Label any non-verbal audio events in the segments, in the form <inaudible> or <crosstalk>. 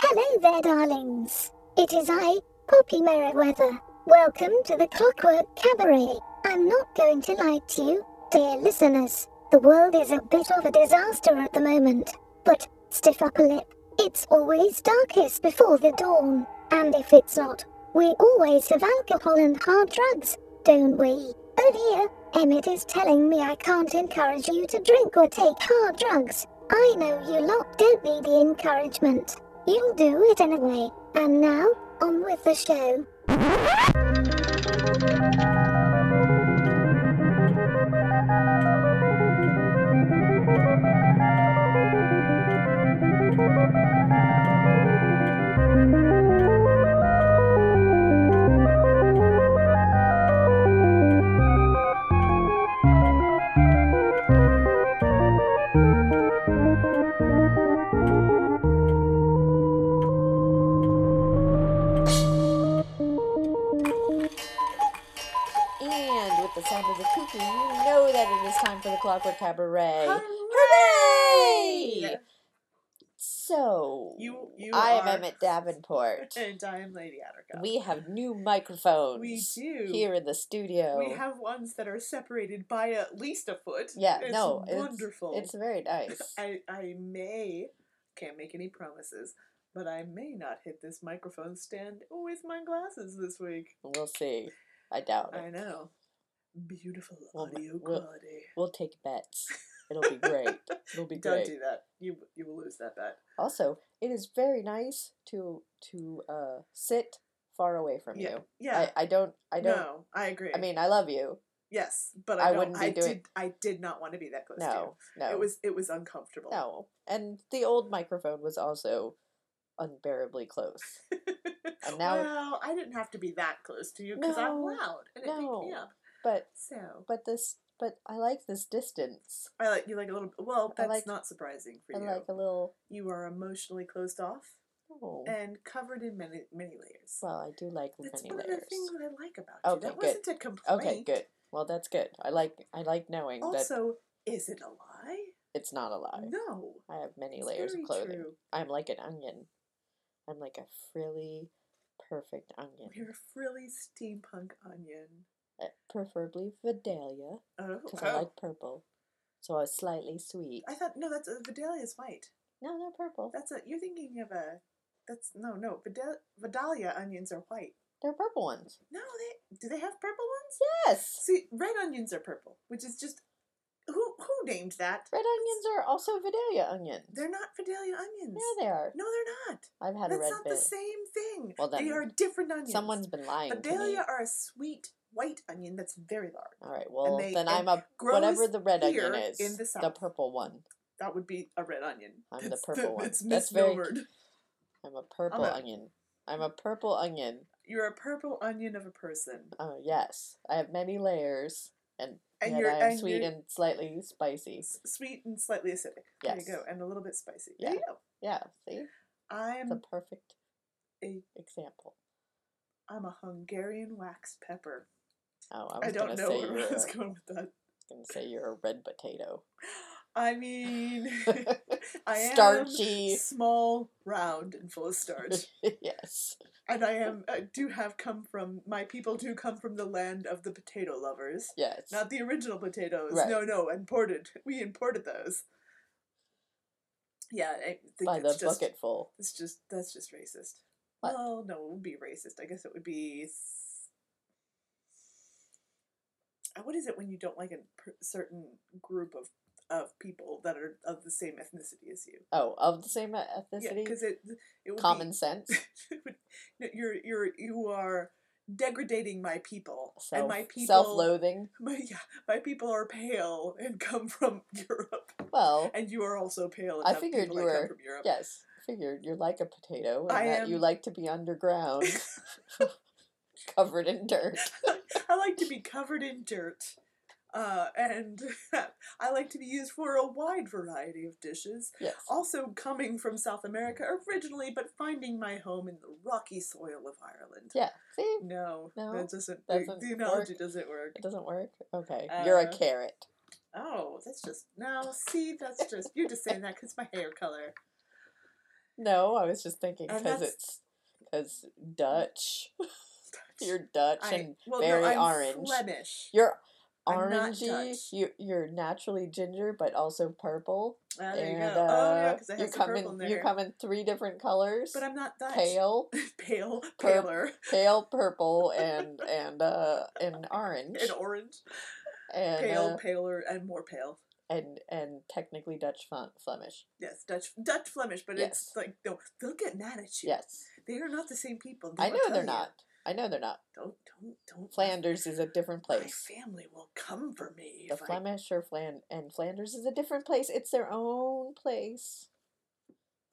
Hello there, darlings. It is I, Poppy Meriwether. Welcome to the Clockwork Cabaret. I'm not going to lie to you, dear listeners. The world is a bit of a disaster at the moment. But stiff upper lip. It's always darkest before the dawn. And if it's not, we always have alcohol and hard drugs, don't we? Oh dear, Emmett is telling me I can't encourage you to drink or take hard drugs. I know you lot don't need the encouragement. You'll do it anyway. And now, on with the show. That it is time for the Clockwork Cabaret. Hooray! Hooray! So, You, you I am Emmett Davenport. And I am Lady Attercop. We have new microphones. We do. here in the studio. We have ones that are separated by at least a foot. yeah, it's no, wonderful. It's, it's very nice. <laughs> I, I may, can't make any promises, but I may not hit this microphone stand with my glasses this week. we'll see. I doubt it. I know. Beautiful Well, audio we'll- quality. We'll take bets. It'll be <laughs> great. It'll be great. Don't great. do that. You you will lose that bet. Also, it is very nice to to uh sit far away from yeah. you. Yeah. I, I don't I don't no, I agree. I mean I love you. yes, but I I, wouldn't be I doing- did. I did not want to be that close to you. No, no. It was it was uncomfortable. no. And the old microphone was also unbearably close. <laughs> And now well, I didn't have to be that close to you because I'm loud and it picked me up. But So but this but I like this distance. I like you like a little. Well, that's like- not surprising for I you. like a little you are emotionally closed off oh, and covered in many many layers. well, I do like that's many one of the things that I like about you. Okay, that good. wasn't a complaint. Okay, good. Well, that's good. I like I like knowing that Also, is it a lie? it's not a lie. No. I have many layers of clothing. True. I'm like an onion. I'm like a frilly, perfect onion. You're a frilly steampunk onion. Uh, Preferably Vidalia, Oh, because I oh. like purple. So it's slightly sweet. I thought no, that's Vidalia is white. No, they're purple. That's a you're thinking of a that's no no Vidal, Vidalia onions are white. They're purple ones. No, they do they have purple ones? Yes! See, red onions are purple, which is just who who named that? Red onions are also Vidalia onions. They're not Vidalia onions. Yeah, they are. No, they're not. I've had a red. That's not bit. the same thing. Well, then they are different onions. Someone's been lying to me. Vidalia are a sweet white onion that's very large. All right, well, they- then I'm a whatever the red onion is. in the the purple one. That would be a red onion. I'm the purple one. It's That's very- misnomered. I'm a purple a- onion. I'm a purple onion. You're a purple onion of a person. Oh yes, I have many layers, and, And yet I am sweet and slightly spicy. S- sweet and slightly acidic. Yes. There you go. And a little bit spicy. Yeah. There you go. Yeah, see, I'm the perfect a example. I'm a Hungarian wax pepper. Oh, I I, was don't gonna know say where I was going with that. gonna say you're a red potato. I mean, <laughs> <laughs> I am Starchy. small, round, and full of starch. <laughs> yes. and I am I do have come from my people do come from the land of the potato lovers. Yes. Not the original potatoes. Right. No, no, imported. We imported those. Yeah, I think By the just, bucketful. It's just that's just racist. What? Well, no, it would be racist. I guess it would be. Uh, What is it when you don't like a certain group of of people that are of the same ethnicity as you? Oh, of the same Yeah, ethnicity. because it it would Common be, sense. <laughs> You're you're you are degrading my people, Self, and my people self-loathing. My yeah, my people are pale and come from <laughs> Europe, Well, and you are also pale. And I figured you were- from Europe. yes. Figured you're like a potato, and I that you like to be underground, <laughs> covered in dirt. <laughs> I like to be covered in dirt. Uh, and <laughs> I like to be used for a wide variety of dishes. Yes. Also coming from South America originally, but finding my home in the rocky soil of Ireland. Yeah. See, No, No, that doesn't. the- doesn't the analogy work. doesn't work. it doesn't work. Okay, you're a Uh, carrot. Oh, that's just no. See, that's just you're just saying that because my hair color. No, I was just thinking because it's because Dutch. <laughs> You're Dutch I, and well, very no, I'm orange. Flemish. You're orangey. You you're naturally ginger, but also purple. Ah, there you and go. oh yeah, uh, because I you have come purple in there. you come in three different colors. but I'm not Dutch. pale, <laughs> pale, paler, pale purple, <laughs> and and uh and orange, and orange. and Pale, uh, paler, and more pale. and and technically Dutch Flemish. Yes, Dutch, Dutch Flemish, but it's like no, they'll get mad at you. Yes, they are not the same people. They I know they're you. not. I know they're not. Don't, don't, don't. Flanders is a different place. My family will come for me. The if I Flemish or Flan and Flanders is a different place. It's their own place.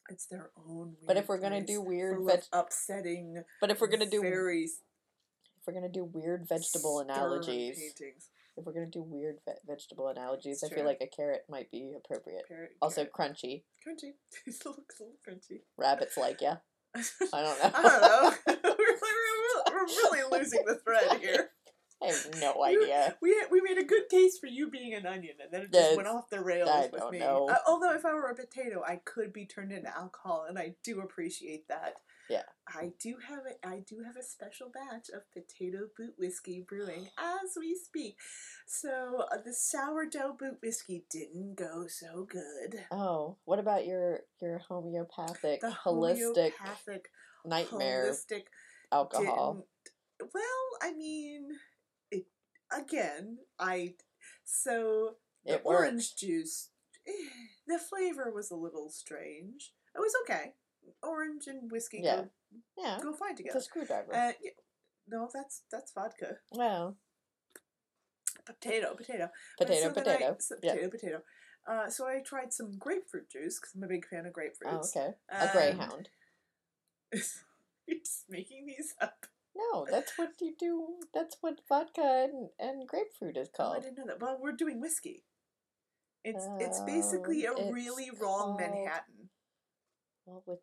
It's their own. But if we're gonna do weird veg- upsetting, But if we're gonna do very if we're gonna do weird vegetable analogies, paintings. if we're gonna do weird ve- vegetable analogies, I feel like a carrot might be appropriate. Also carrot. crunchy. crunchy. <laughs> it looks a little crunchy. Rabbits like ya. <laughs> I I don't know. I don't know. <laughs> we're, really losing the thread <laughs> here. I have no idea. We we made a good case for you being an onion, and then it just went off the rails I with don't me. know. Uh, although if I were a potato, I could be turned into alcohol, and I do appreciate that. Yeah. I do have a I do have a special batch of potato boot whiskey brewing as we speak. So uh, the sourdough boot whiskey didn't go so good. Oh, what about your your homeopathic, The holistic homeopathic, nightmare holistic alcohol? Well, I mean, it again. I so the orange juice. eh, The flavor was a little strange. It was okay. Orange and whiskey Yeah. go, Yeah, go fine it's a together. screwdriver. Uh, yeah, no, that's that's vodka. well, Potato, potato. Potato, so potato. I, so, yeah. Potato, potato. Uh, so I tried some grapefruit juice because I'm a big fan of grapefruits. Oh, okay. A greyhound. <laughs> You're just making these up. No, that's what you do. That's what vodka and, and grapefruit is Oh, I didn't know that. Well, we're doing whiskey. It's it's basically a Um, really wrong called- Manhattan. Well, with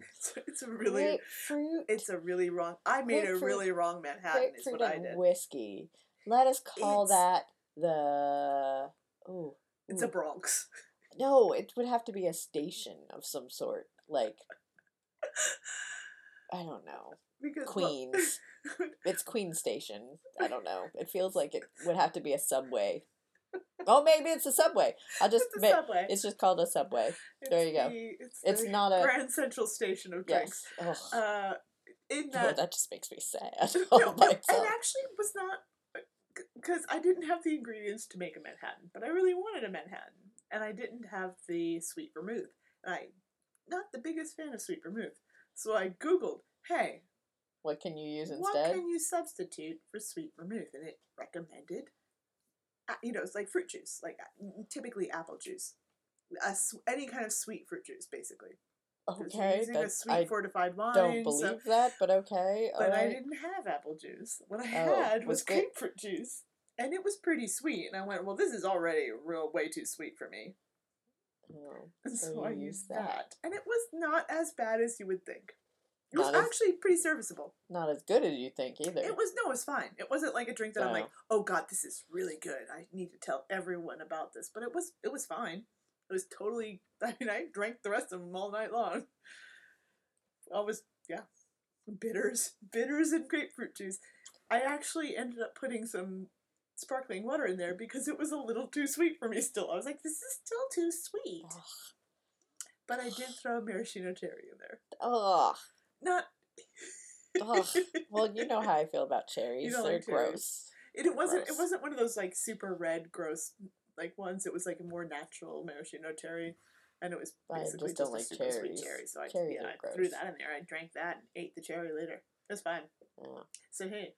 It's, <laughs> it's a really grapefruit, it's a really wrong. I made a really wrong Manhattan. Is what I did. whiskey. Let us call It's- that the. Oh, It's a Bronx. no. It would have to be a station of some sort, like <laughs> I don't know, Because well, Queens. <laughs> It's Queen Station. I don't know. It feels like it would have to be a subway. Oh, maybe it's a subway. I'll just. it's subway. It's just called a subway. there you go. the- it's It's the not a- Grand Central Station of drinks. Yes. Oh, Uh, in that, that just makes me sad. <laughs> <laughs> no, no, and actually was not because I didn't have the ingredients to make a Manhattan, but I really wanted a Manhattan, and I didn't have the sweet vermouth. And I, not the biggest fan of sweet vermouth, so I googled, "Hey, What can you use instead? what can you substitute for sweet vermouth?" And it recommended, uh, you know, it's like fruit juice, like uh, typically apple juice, a any kind of sweet fruit juice, basically. Okay, using a that's sweet I fortified wine. don't so- believe that, but okay. but I didn't have apple juice. What I Oh, had was was grapefruit juice, and it was pretty sweet. And I went, "Well, this is already real way too sweet for me." Oh, And So so, I used used that. that. and it was not as bad as you would think. It was as- actually pretty serviceable. not as good as you think either. It was no, it was fine. It wasn't like a drink that I'm like, Oh. "Oh God, this is really good. I need to tell everyone about this." But it was, it was fine. It was totally. <laughs> I mean, I drank the rest of them all night long. I was, yeah, bitters, bitters, and grapefruit juice. I actually ended up putting some sparkling water in there because it was a little too sweet for me. Still, I was like, "This is still too sweet." Ugh. But I did throw a maraschino cherry in there. Ugh. Not. Ugh. <laughs> Well, you know how I feel about cherries. They're like gross. It, it wasn't. Gross. It wasn't one of those like super red, gross like ones. It was like a more natural maraschino cherry, and it was I basically just just, don't like super sweet cherries. cherry. So I, Cherries yeah, I threw that in there. I drank that and ate the cherry later. It was fine. Yeah. So hey,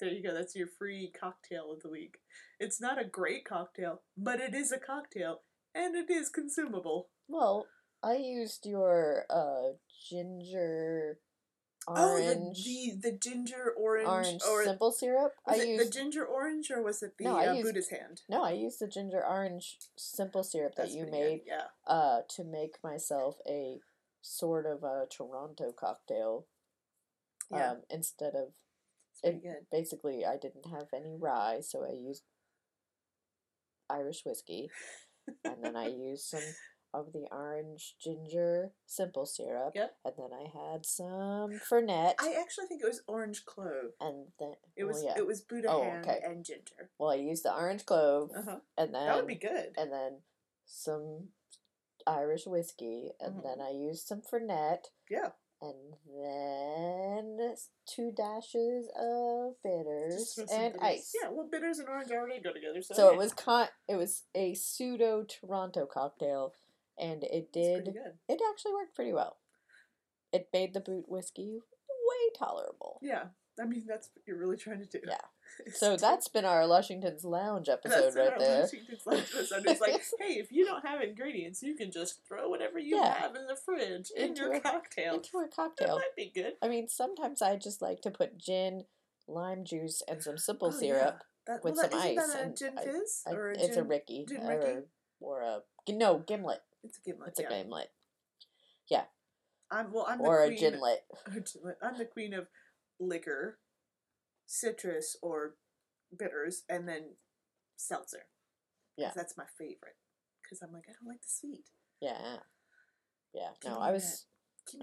there you go. That's your free cocktail of the week. It's not a great cocktail, but it is a cocktail, and it is consumable. Well, I used your uh ginger Oh, orange the, the the ginger orange, orange or simple syrup. I it used the ginger orange or was it the No, uh, used- Buddha's hand? no, I used the ginger orange simple syrup that you pretty good, made Yeah. uh to make myself a sort of a Toronto cocktail. Yeah. Um, instead of it, good. basically I didn't have any rye, so I used Irish whiskey, and then I <laughs> used some of the orange ginger simple syrup. Yep. And then I had some Fernet. I actually think it was orange clove. and then It was well, yeah. it was Buddha Oh, okay. and ginger. well, I used the orange clove, Uh huh. and then That would be good. and then some Irish whiskey, and Mhm. then I used some Fernet, Yeah. and then two dashes of bitters Just throw some and bitters. ice. Yeah, well, bitters and orange already go together. So, So yeah, it was con- it was a pseudo Toronto cocktail, and it did it actually worked pretty well. It made the boot whiskey way tolerable. Yeah, I mean that's what you're really trying to do. Yeah. <laughs> So that's been our Lushington's Lounge <laughs> episode that's right there. Washington's Lunch episode. It's like, <laughs> hey, if you don't have ingredients, you can just throw whatever you Yeah. have in the fridge in Into your a- cocktail. Into a That cocktail. might be good. I mean, sometimes I just like to put gin, lime juice, and some simple Oh, yeah. syrup. That, with well, that, some isn't ice that a and gin I- fizz I- or a it's a gin? Rickey, or, Rickey? or a no gimlet. It's a gimlet. It's a yeah. gimlet I'm well. I'm the or a queen. ginlet. <laughs> or ginlet. I'm the queen of liquor, citrus or bitters, and then seltzer. Yeah. that's my favorite. Because I'm like, I don't like the sweet. Yeah, yeah. No, I was that. Give me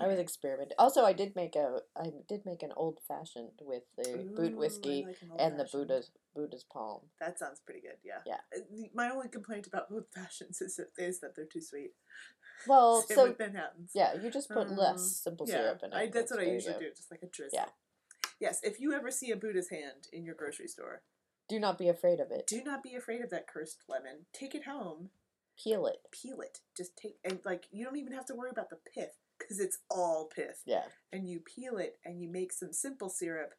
I was experimenting. Also, I did make a I did make an old fashioned with the boot Ooh, I whiskey like an and the. Buddha's Buddha's palm. That sounds pretty good. Yeah. Yeah. Uh, My only complaint about old <laughs> fashions is that, is that they're too sweet. Well, <laughs> Same so yeah, you just put Um, less simple yeah, syrup in it. I, that's what I usually go. do, just like a drizzle. Yeah. Yes, if you ever see a Buddha's hand in your grocery store, Do not be afraid of it. do not be afraid of that cursed lemon. Take it home, Peel it. peel it. Just take and like you don't even have to worry about the pith because it's all pith. Yeah, And you peel it and you make some simple syrup,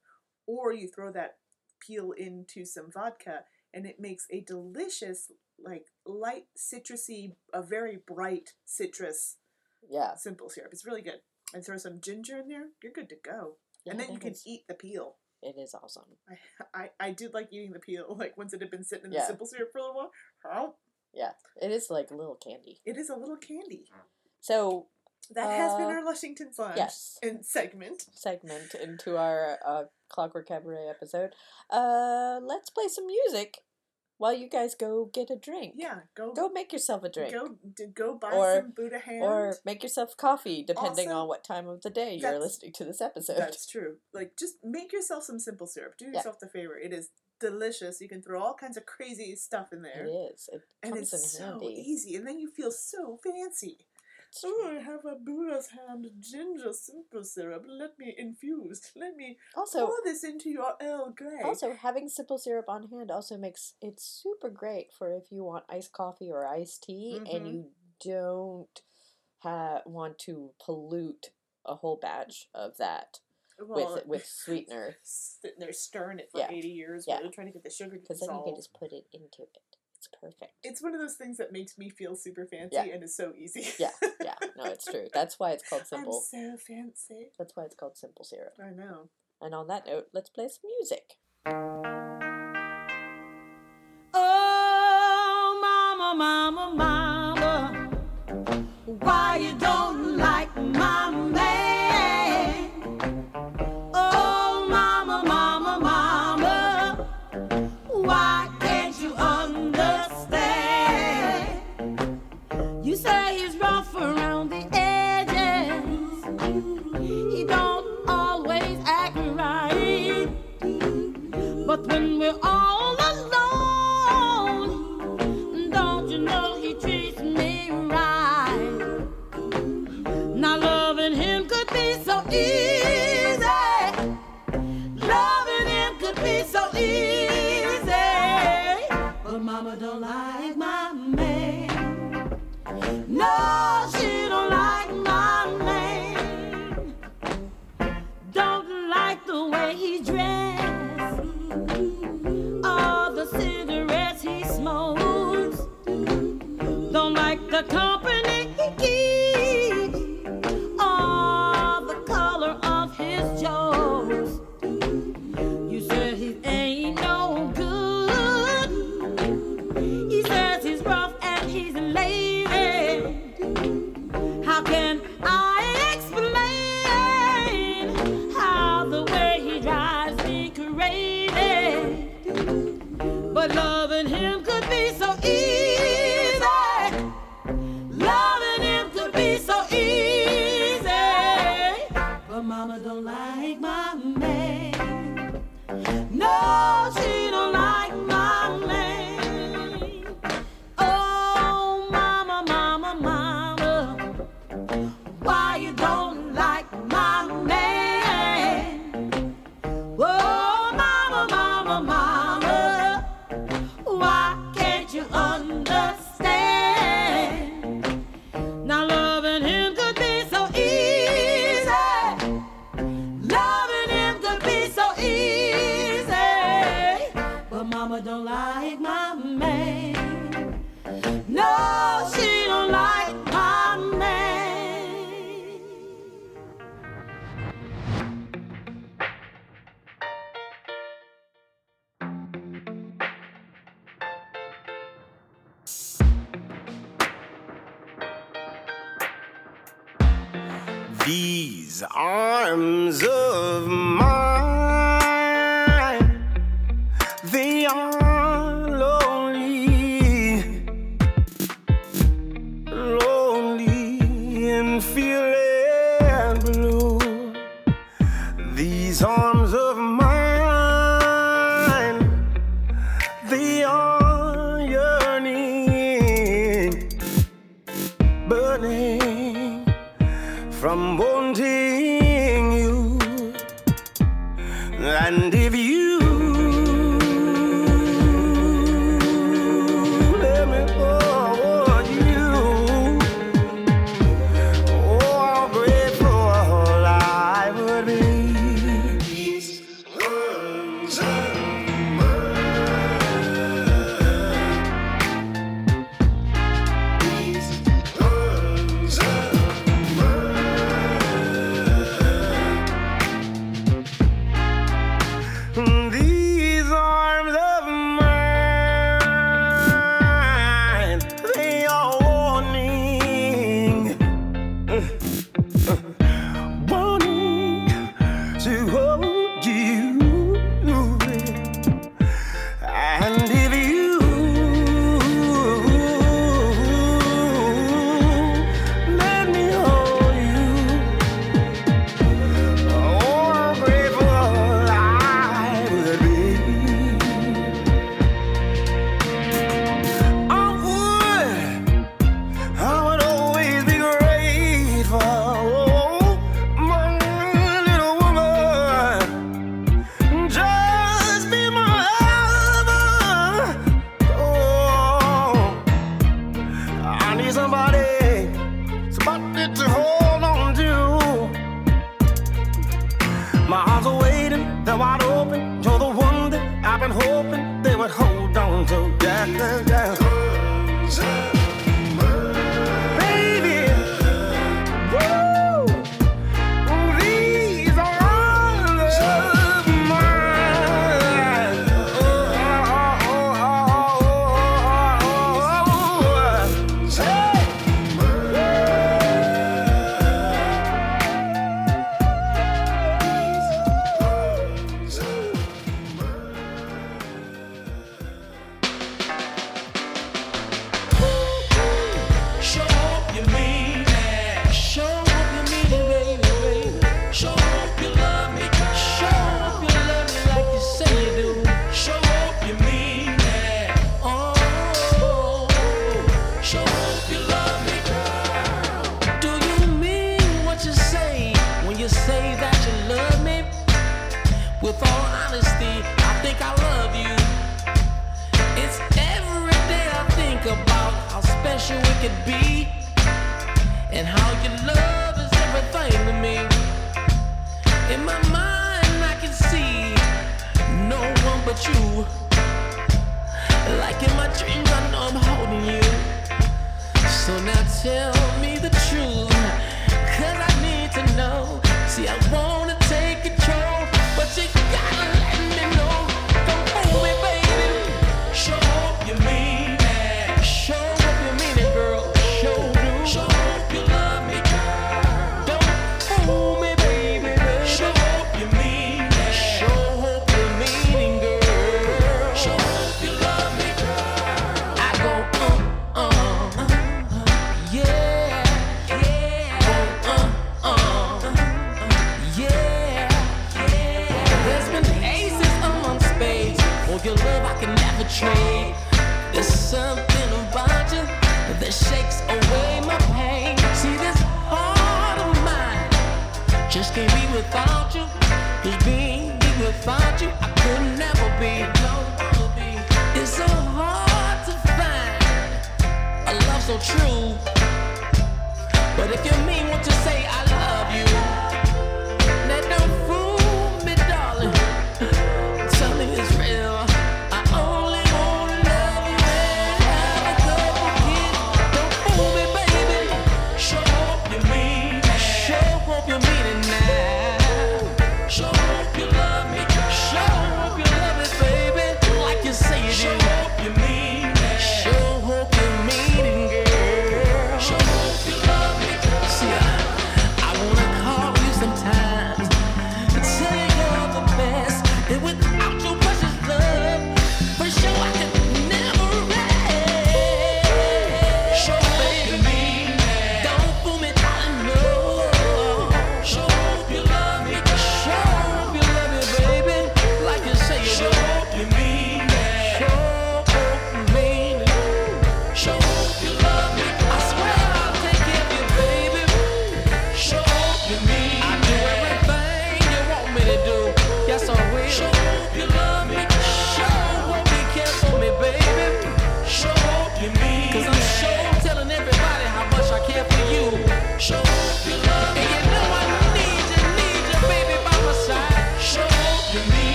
or you throw that peel into some vodka, and it makes a delicious, like light citrusy, a very bright citrus yeah. simple syrup. It's really good. And throw some ginger in there, you're good to go. yeah and then you can is- eat the peel. It is awesome. I, I, I did like eating the peel, <laughs> like once it had been sitting in Yeah. the simple syrup for a little while. Oh, Yeah, it is like a little candy. it is a little candy. So That has been Uh, our Lushington's lunch yes. in segment. segment into our uh, Clockwork Cabaret episode. Uh, let's play some music while you guys go get a drink. Yeah, go Go make yourself a drink. Go d- go buy Or- some Buddha hand. Or make yourself coffee, depending Also, on what time of the day you're listening to this episode. That's true. Like just make yourself some simple syrup. Do Yeah. yourself the favor. It is delicious. You can throw all kinds of crazy stuff in there. It is. It And it's so handy. easy, and then you feel so fancy. Oh. I have a Buddha's hand ginger simple syrup. Let me infuse. Let me Also, pour this into your Earl Grey. also having simple syrup on hand also makes it super great for if you want iced coffee or iced tea and Mhm. you don't ha- want to pollute a whole batch of that well, with with sweetener <laughs> sitting there stirring it for Yeah. 80 years, Yeah. really trying to get the sugar because then you can just put it into it. It's perfect. It's one of those things that makes me feel super fancy Yeah. and is so easy. Yeah, yeah, <laughs> no, it's true. That's why it's called simple. I'm so fancy. That's why it's called simple syrup. I know. And on that note, let's play some music. Oh, mama, mama, mama, why you don't No,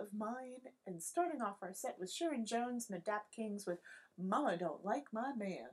of Mine, and starting off our set with Sharon Jones and the Dap Kings with Mama Don't Like My Man.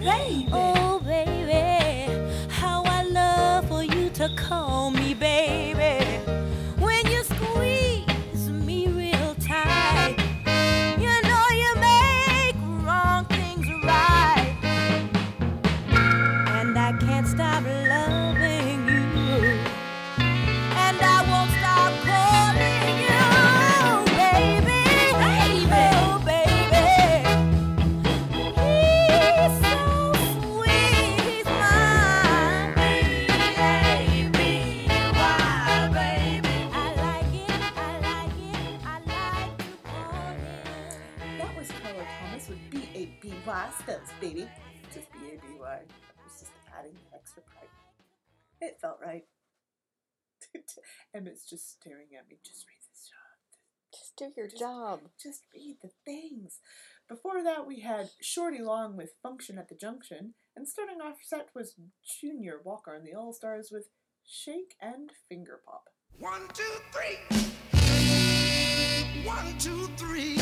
Raven. Right. It felt right. <laughs> Emmett's just staring at me. Just read this job. Just do your just, job. Just read the things. Before that, we had Shorty Long with Function at the Junction, and starting off set was Junior Walker and the All Stars with Shake and Finger Pop. One, two, three. One, two, three.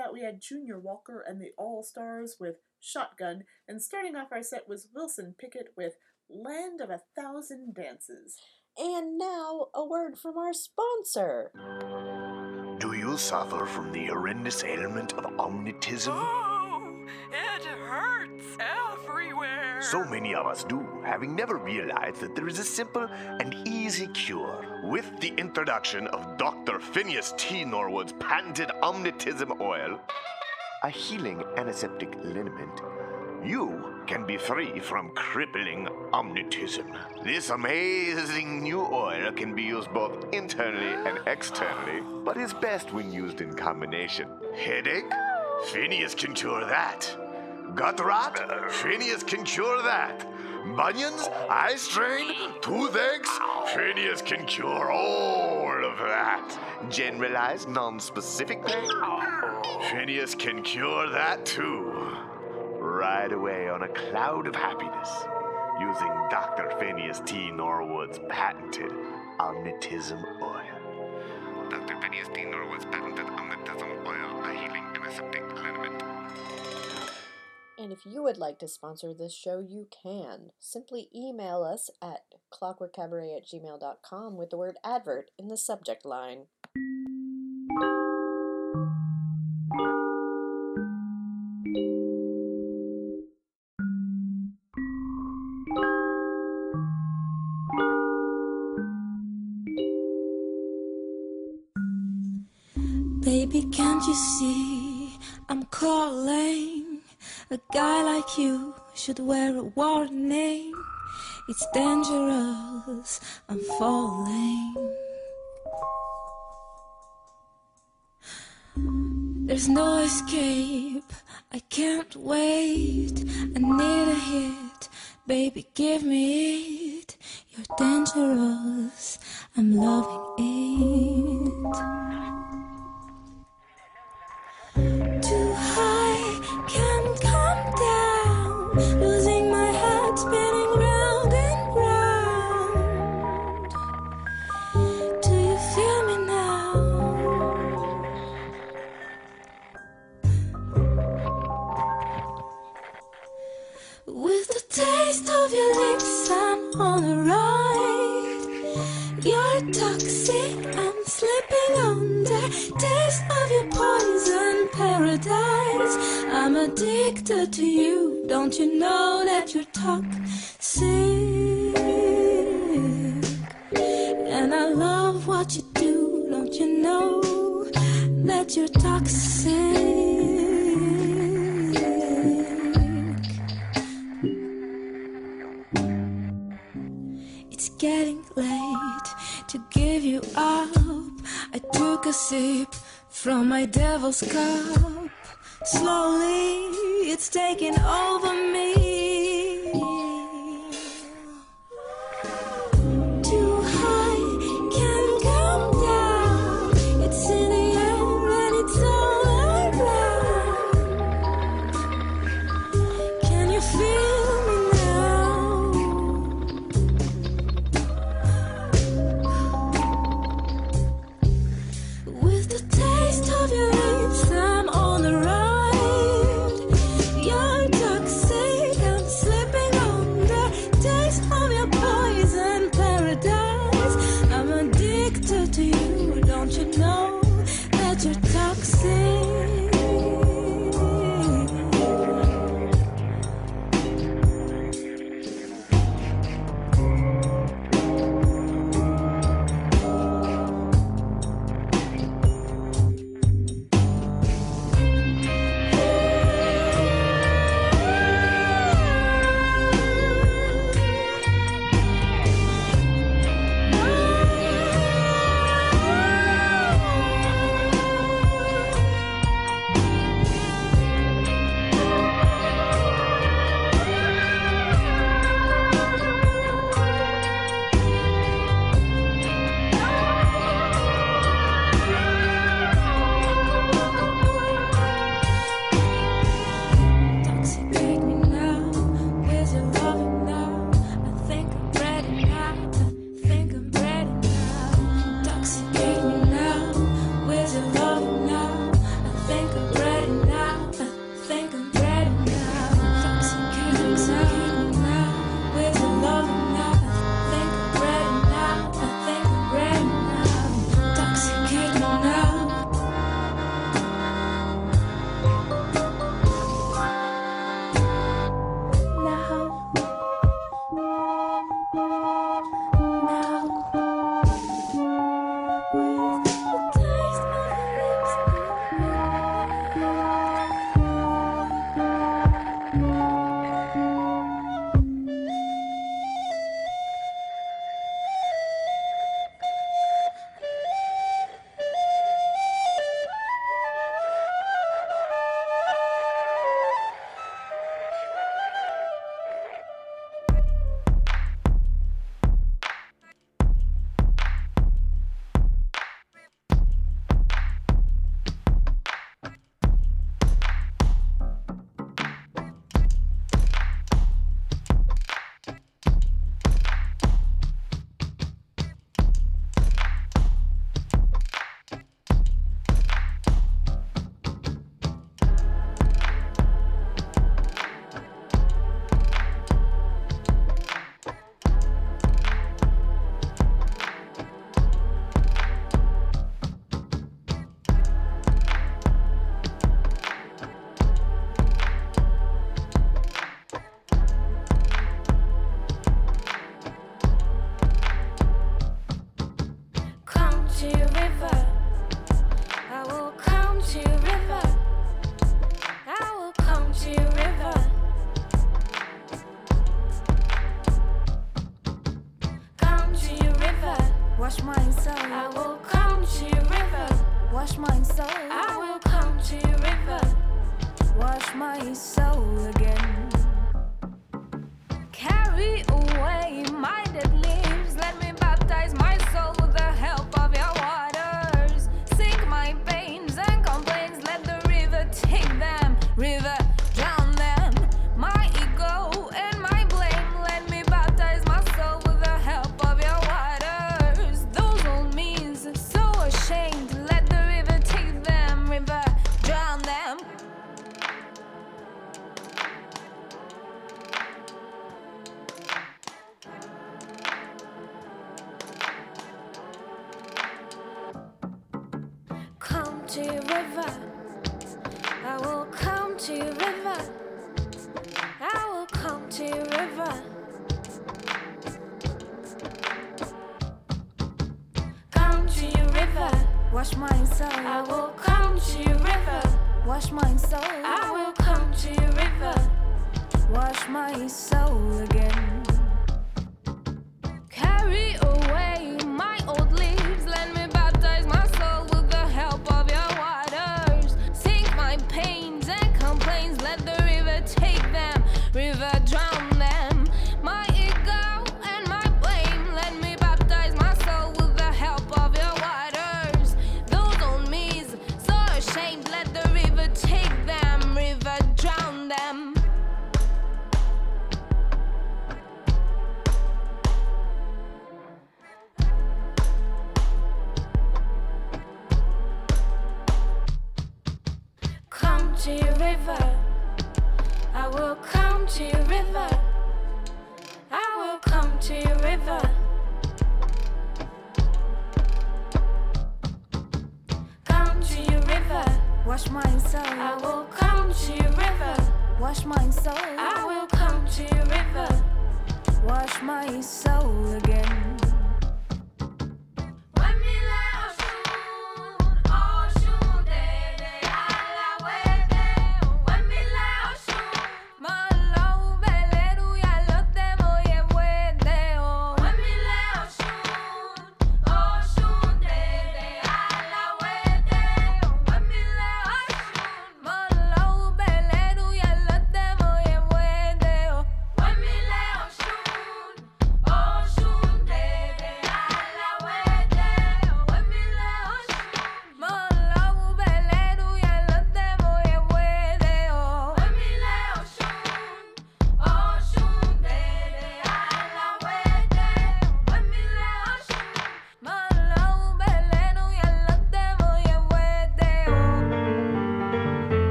That, we had Junior Walker and the All Stars with Shotgun. And starting off our set was Wilson Pickett with Land of a Thousand Dances. And now, a word from our sponsor. Do you suffer from the horrendous ailment of omnitism? <gasps> It hurts everywhere. So many of us do, having never realized that there is a simple and easy cure. With the introduction of Dr. Phineas T. Norwood's patented omnitism oil, a healing antiseptic liniment, you can be free from crippling omnitism. This amazing new oil can be used both internally and externally, but is best when used in combination. Headache? Phineas can cure that. Gut rot? Phineas can cure that. Bunions? Eye strain? Toothaches? Phineas can cure all of that. Generalized non-specific pain? Phineas can cure that too. Right away on a cloud of happiness using Dr. Phineas T. Norwood's patented Omnitism oil. Dr. Phineas T. Norwood's patented And if you would like to sponsor this show, you can. Simply email us at clockworkcabaret at gmail.com with the word advert in the subject line. Baby, can't you see I'm calling? A guy like you should wear a warning. It's dangerous, I'm falling. There's no escape, I can't wait. I need a hit, baby, give me it. You're dangerous, I'm loving it. On a ride. You're toxic, I'm slipping under. Taste of your poison paradise. I'm addicted to you. Don't you know that you're toxic? And I love what you do. Don't you know that you're toxic? Slowly, it's taking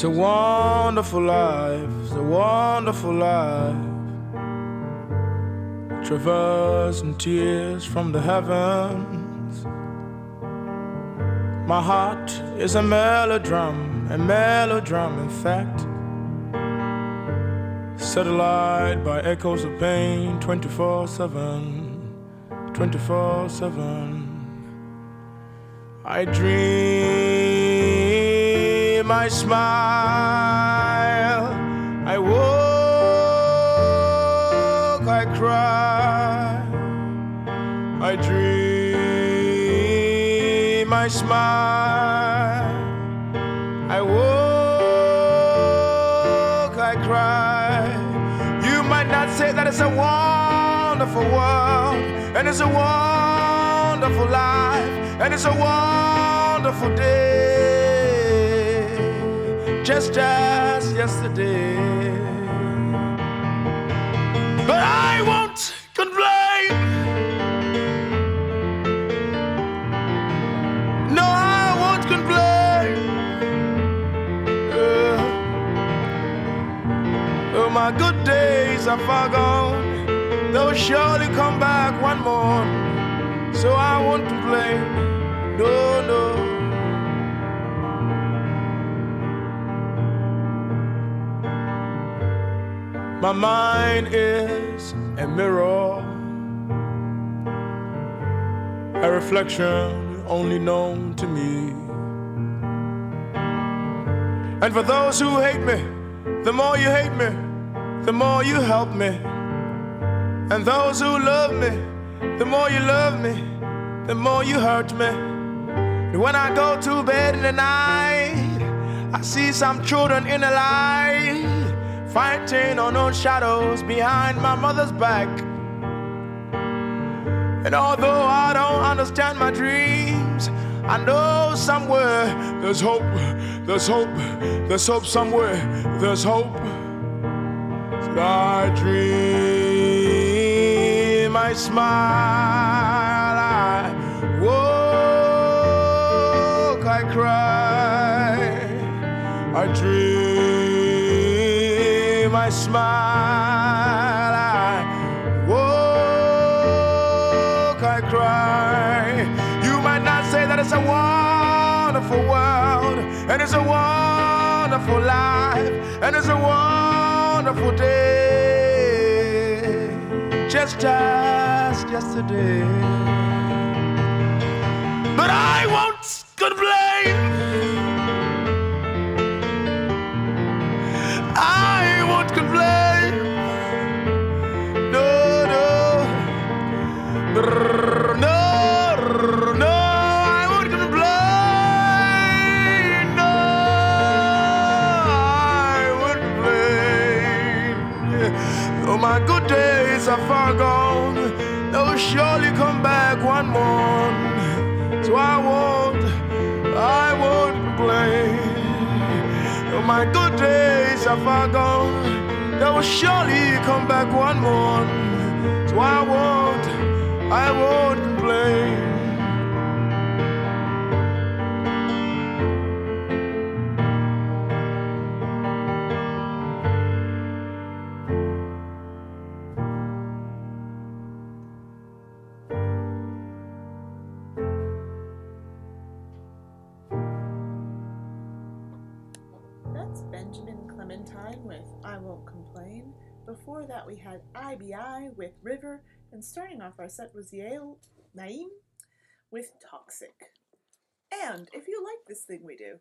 It's a wonderful life, it's a wonderful life. Traversing tears from the heavens. My heart is a melodram, a melodram, in fact. Satellite by echoes of pain 24 7, 24 7. I dream, I smile. cry, I dream, I smile, I walk, I cry. You might not say that it's a wonderful world, and it's a wonderful life, and it's a wonderful day, just as yesterday. My mind is a mirror, a reflection only known to me. And for those who hate me, the more you hate me, the more you help me. And those who love me, the more you love me, the more you hurt me. And when I go to bed in the night, I see some children in the light, fighting unknown shadows behind my mother's back. And although I don't understand my dreams, I know somewhere there's hope, there's hope, there's hope somewhere, there's hope. So I dream, I smile, I smile, I walk, I cry. You might not say that it's a wonderful world, and it's a wonderful life, and it's a wonderful day, just as yesterday. But I won't complain. Are far gone, they will surely come back one more. So I won't, I won't complain. Though my good days are far gone, they will surely come back one more. So I won't, I won't complain. I Won't Complain. Before that, we had Ibeyi with River, and starting off our set was Yael Naim with Toxic. And if you like this thing we do,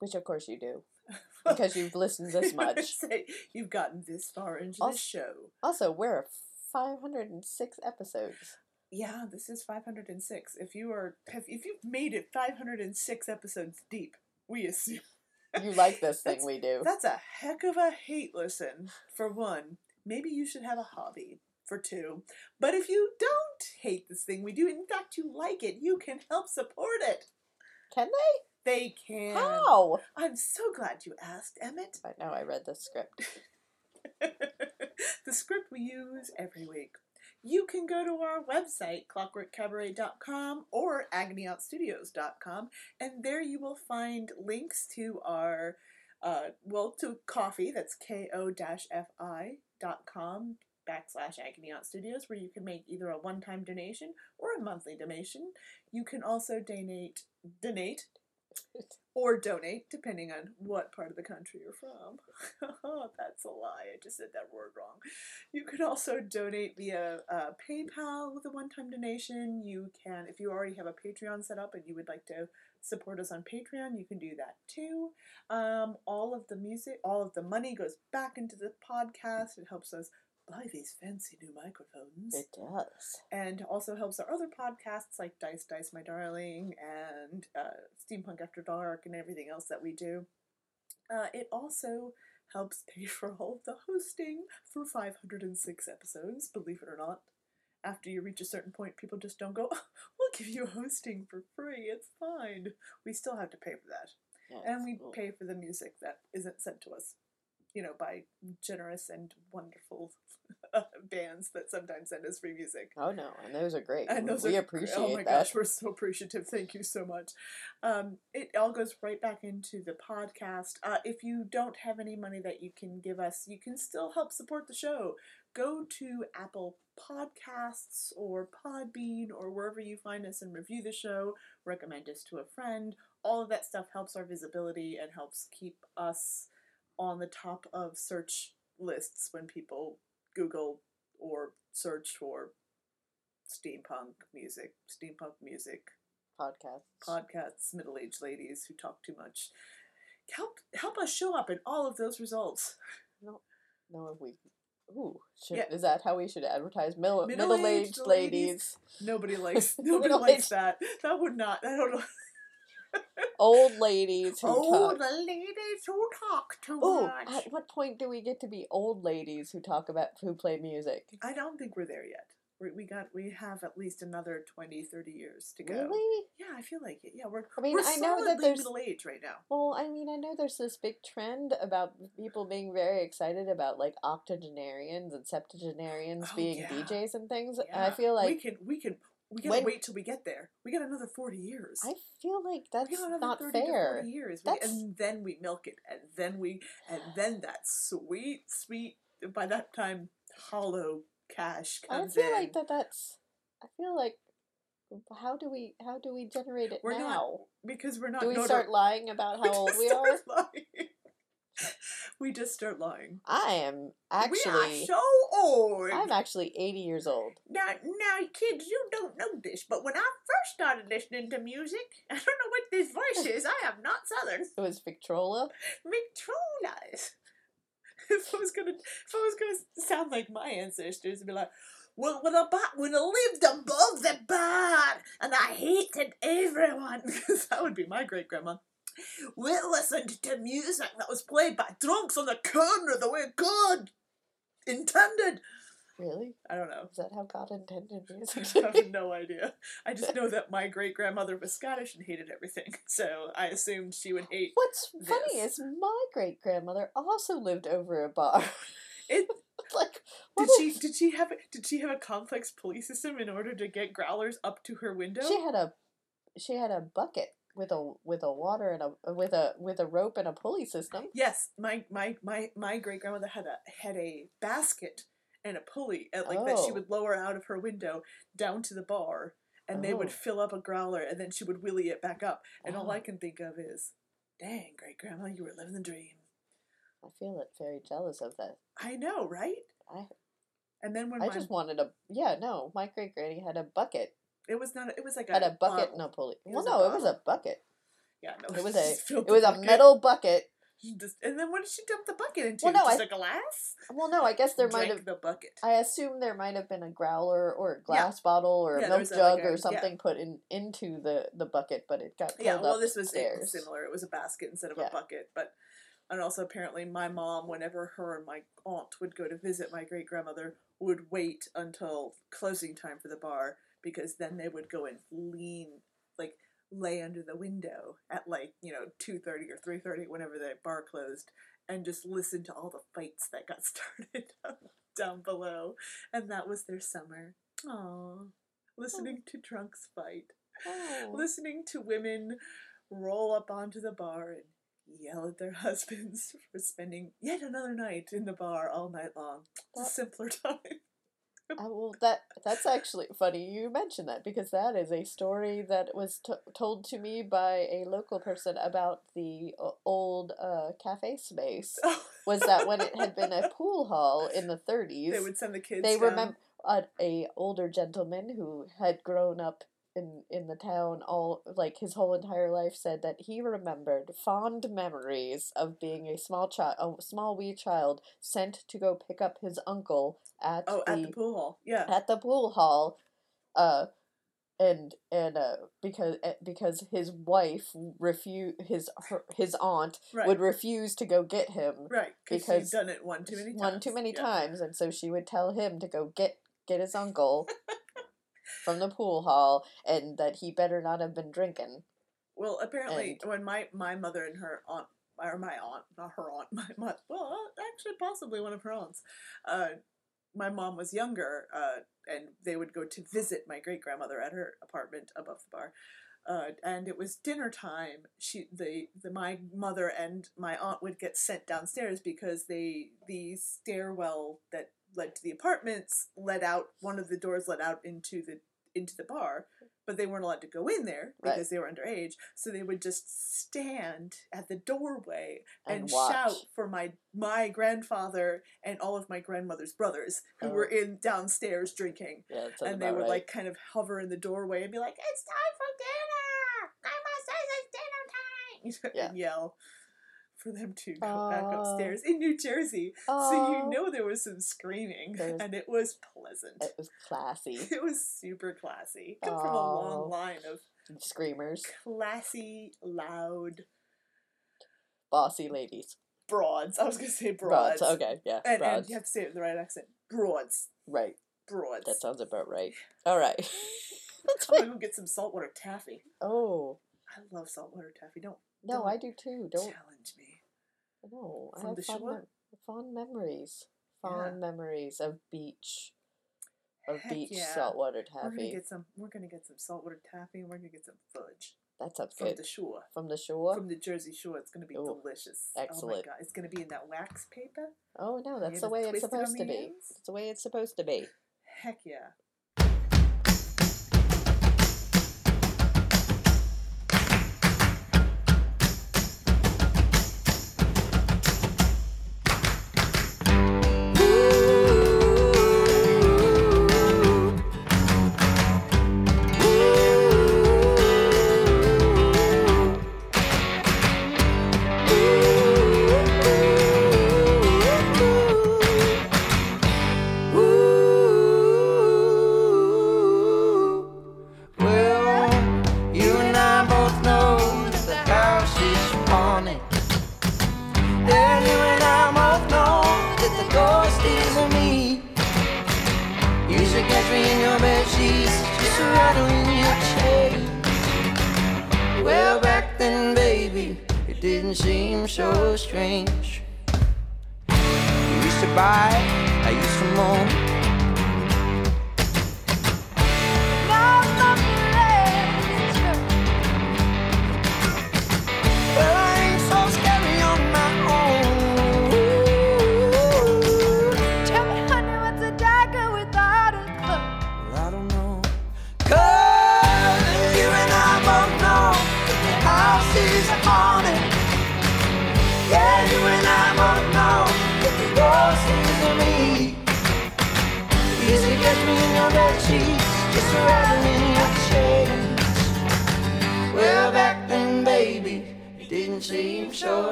Which of course you do. <laughs> Because you've listened this much. say you've gotten this far into Also- this show. Also, we're 506 episodes. Yeah, this is 506. If you are, if if you've made it 506 episodes deep, we assume You like this thing we do. That's a heck of a hate listen, for one. Maybe you should have a hobby, for two. But if you don't hate this thing we do, in fact you like it, you can help support it. Can they? They can. How? I'm so glad you asked, Emmett. I know, I read the script. <laughs> the script we use every week. You can go to our website, clockworkcabaret.com or agonyauntstudios.com, and there you will find links to our, uh, well, to Ko-fi, that's ko-fi.com backslash Agony Aunt Studios, where you can make either a one-time donation or a monthly donation. You can also donate, donate, or donate, depending on what part of the country you're from. <laughs> That's a lie. I just said that word wrong. You can also donate via uh, PayPal with a one-time donation. You can, if you already have a Patreon set up and you would like to support us on Patreon, you can do that too. Um, all of the music, all of the money goes back into the podcast. It helps us buy these fancy new microphones It does. and also helps our other podcasts like Dice Dice My Darling and uh, Steampunk After Dark and everything else that we do. Uh, it also helps pay for all of the hosting for 506 episodes, believe it or not. After you reach a certain point, people just don't go, we'll give you hosting for free, it's fine. We still have to pay for that. Yeah, And we cool. pay for the music that isn't sent to us, you know, by generous and wonderful <laughs> bands that sometimes send us free music. Oh no, and those are great. And those we are, appreciate Oh my that. gosh, we're so appreciative. Thank you so much. Um, it all goes right back into the podcast. Uh, if you don't have any money that you can give us, you can still help support the show. Go to Apple Podcasts or Podbean or wherever you find us and review the show. Recommend us to a friend. All of that stuff helps our visibility and helps keep us on the top of search lists when people Google or search for steampunk music, steampunk music Podcast. podcasts, middle aged ladies who talk too much. Help help us show up in all of those results. No, no, we. Ooh, should, Yeah. is that how we should advertise middle Middle-aged ladies. ladies, Nobody <laughs> likes nobody likes that. That would not. I don't know. <laughs> old ladies who Old talk. ladies who talk too Ooh, much. at what point do we get to be old ladies who talk about who play music? I don't think we're there yet. We, we got we have at least another 20, 30 years to go. Really? Yeah, I feel like it. Yeah, we're I mean, we're I know that there's- middle age right now. Well, I mean, I know there's this big trend about people being very excited about like octogenarians and septuagenarians Oh, being yeah. DJs and things. And Yeah, I feel like we can we can we gotta when- wait till we get there. We got another forty years. I feel like that's we got another not 30 to fair. 40 years. We, and then we milk it, and then we, and then that sweet, sweet. By that time, hollow cash I feel in. like that. That's. I feel like. How do we how do we generate it We're not now? because we're not. do we start lying about how <laughs> old we are? lying. <laughs> we just start lying. I am actually. we are so old. I'm actually 80 years old. Now, now, kids, you don't know this, but when I first started listening to music, <laughs> I don't know what this voice is. I am not Southern. It was Victrola. Victrolas. <laughs> if I was gonna, if I was gonna sound like my ancestors, and be like, "Well, when I when I lived above the barn, and I hated everyone," that would be my great grandma. We listened to music that was played by drunks on the corner the way God intended. Really? I don't know. Is that how God intended <laughs> music I have no idea. I just know <laughs> that my great grandmother was Scottish and hated everything, <laughs> so I assumed she would hate. What's funny is my great grandmother also lived over a bar. It, like, did she did she have a- did she have a complex police system in order to get growlers up to her window? She had a she had a bucket with a with a water and a with a with a rope and a pulley system. yes, my my my my great grandmother had a had a basket and a pulley and like that she Oh. would lower out of her window down to the bar, and they would Oh. fill up a growler and then she would wheelie it back up. And all Oh. I can think of is, dang, great grandma, you were living the dream. I feel it very jealous of that. I know, right? I And then when I my, just wanted a yeah no my great granny had a bucket it was not it was like a had a bucket bottle. and a pulley. Well, no, it was a bucket. Yeah, no, It was a it was a bucket. metal bucket. Just- and then what did she dump the bucket into? Well, no, just I- a glass. Well, no, I guess there might have. the bucket. I assume there might have been a growler or a glass bottle or a Yeah, there milk jug a- or yeah. something put in into the the bucket, but it got Yeah, well, this was similar. It was a basket instead of Yeah. a bucket, but and also apparently my mom, whenever her and my aunt would go to visit my great grandmother, would wait until closing time for the bar because then they would go and lean, like lay under the window at like you know two thirty or three thirty whenever the bar closed, and just listen to all the fights that got <laughs> started down below, and that was their summer. Aww, listening to drunks fight Oh. listening to women roll up onto the bar and yell at their <laughs> husbands for spending yet another night in the bar all night long. It's a That- simpler <laughs> time. Uh, well, that that's actually funny you mentioned that because that is a story that was t- told to me by a local person about the uh, old uh, cafe space. <laughs> Was that when it had been a pool hall in the 30s? they would send the kids. they remember a, a older gentleman who had grown up in in the town all like his whole entire life said that he remembered fond memories of being a small child a small wee child sent to go pick up his uncle at Oh, the at the pool hall. Yeah. at the pool hall uh and and uh because uh, because his wife refuse his her, his aunt Right. would refuse to go get him Right, because she'd done it one too many times. one too many Yeah. times and so she would tell him to go get get his uncle from the pool hall and that he better not have been drinking Well, apparently, And- when my my mother and her aunt, or my aunt, not her aunt, <laughs> my mom, well, actually, possibly one of her aunts, uh, my mom was younger, uh, and they would go to visit my great grandmother at her apartment above the bar. Uh, and it was dinner time. She, the, the, my mother and my aunt would get sent downstairs because they, the stairwell that led to the apartments led out. One of the doors led out into the into the bar, but they weren't allowed to go in there Right. because they were underage. So they would just stand at the doorway and, And shout for my my grandfather and all of my grandmother's brothers who Oh. were in downstairs drinking. Yeah, And they would right. like kind of hover in the doorway and be like, "It's time for dinner! Grandma says it's dinner time!" <laughs> Yeah. and yell for them to go back upstairs in New Jersey. So you know there was some screaming, and it was pleasant. It was classy. <laughs> It was super classy. Come from a long line of Screamers, classy, loud bossy ladies. broads. I was gonna say broads. Broads. Okay, yeah. And, and broads. you have to say it with the right accent. Broads. Right. Broads. That sounds about right. <sighs> All right. <laughs> Let's go get some saltwater taffy. oh I love saltwater taffy. Don't no, I do too. Don't challenge me. no. I From have fond, mem- fond memories. Yeah. Fond memories of beach, of Heck beach yeah. saltwater We're gonna taffy. get some. We're gonna get some saltwater taffy, and we're gonna get some fudge That sounds from good. the shore, From the shore. from the Jersey Shore. It's gonna be Ooh, delicious. Oh my excellent. god! It's gonna be in that wax paper. oh no, that's the way it's it supposed to be. It's the way it's supposed to be. Heck yeah!